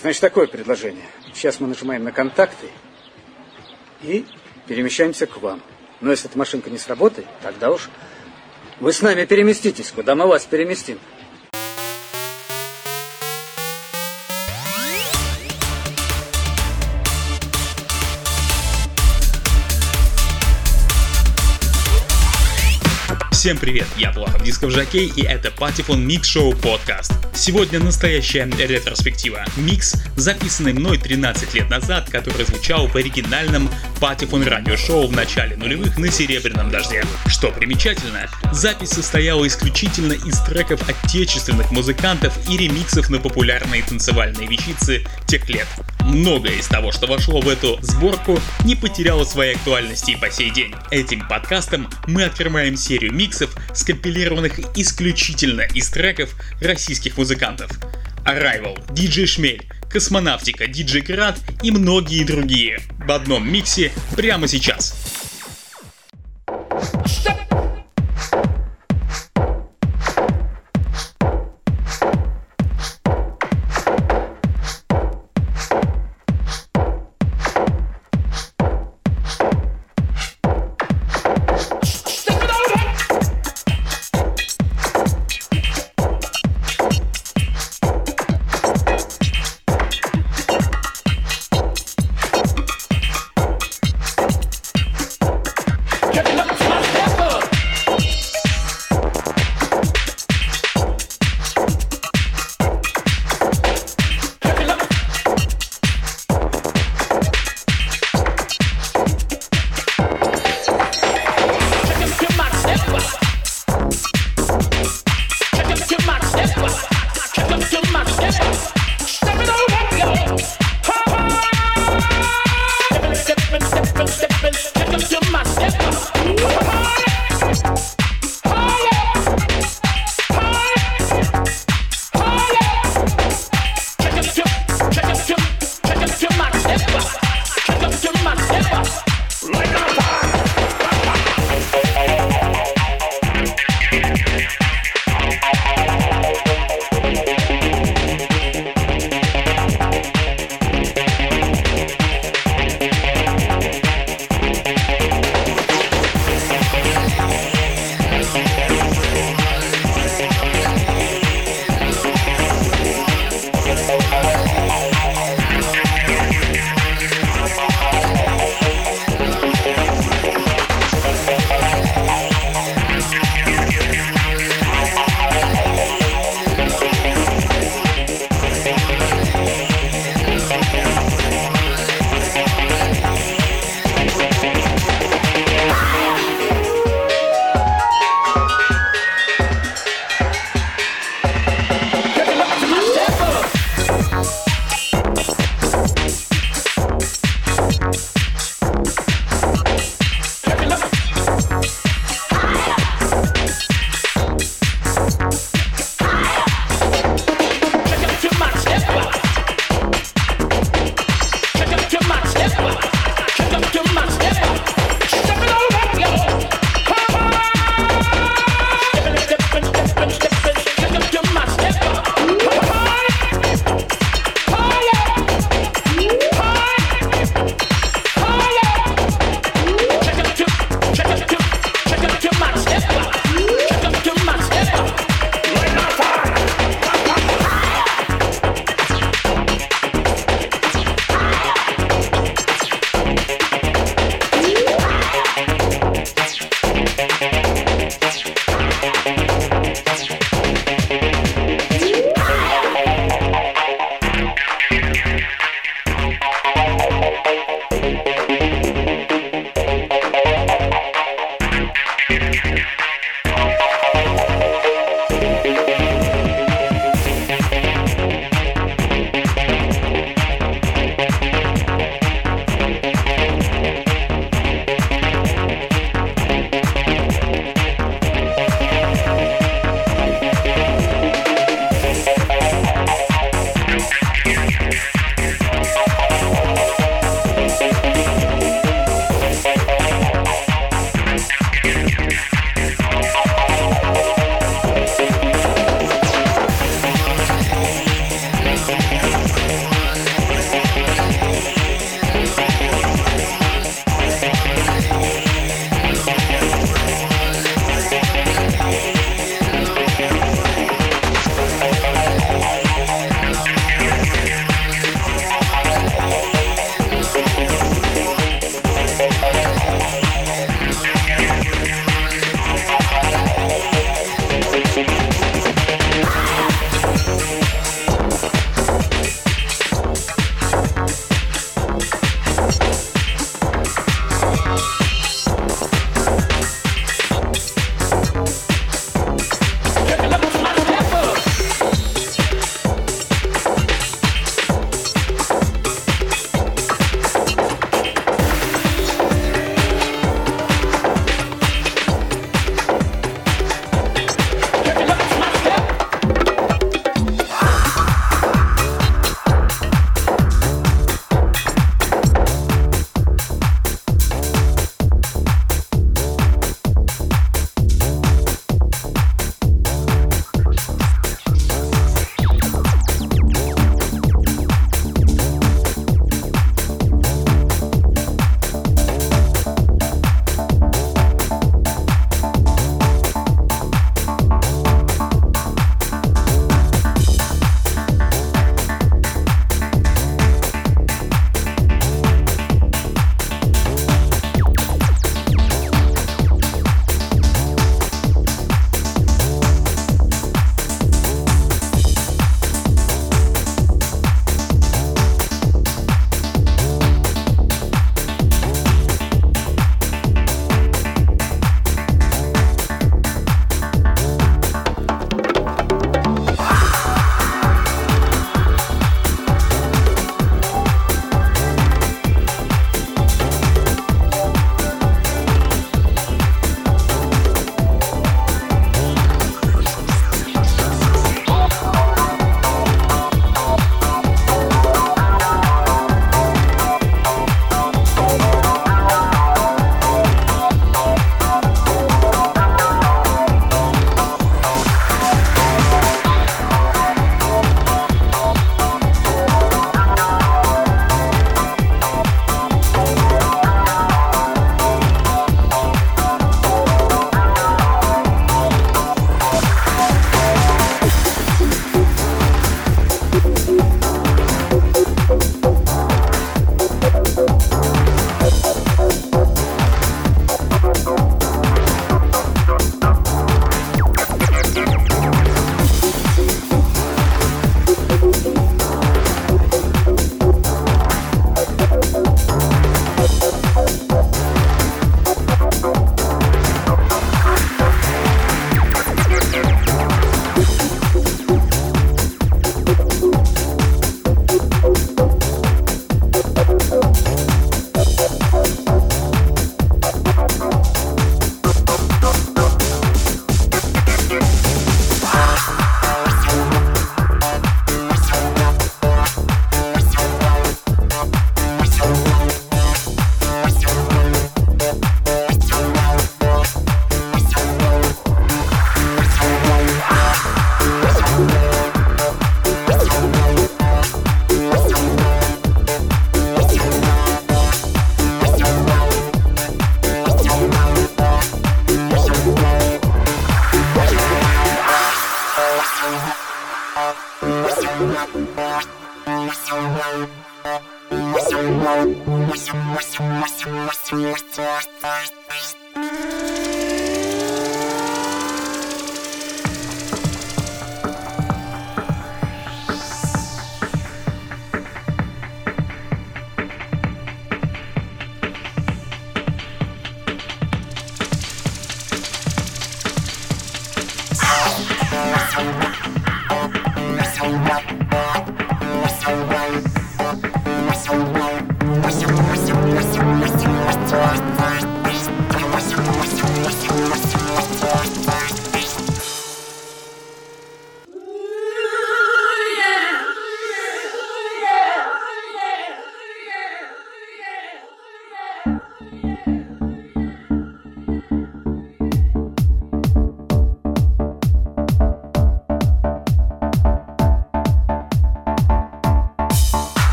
Значит, такое предложение. Сейчас мы нажимаем на контакты и перемещаемся к вам. Но если эта машинка не сработает, тогда уж вы с нами переместитесь, куда мы вас переместим. Всем привет, я Плахов диск-жокей и это Патефон Mix Show Podcast. Сегодня настоящая ретроспектива. Микс, записанный мной 13 лет назад, который звучал в оригинальном Патефон радиошоу в начале нулевых на Серебряном дожде. Что примечательно, запись состояла исключительно из треков отечественных музыкантов и ремиксов на популярные танцевальные вещицы тех лет. Многое из того, что вошло в эту сборку, не потеряло своей актуальности и по сей день. Этим подкастом мы открываем серию миксов, скомпилированных исключительно из треков российских музыкантов. Arrival, DJ Шмель, Космонавтика, DJ Град и многие другие. В одном миксе прямо сейчас.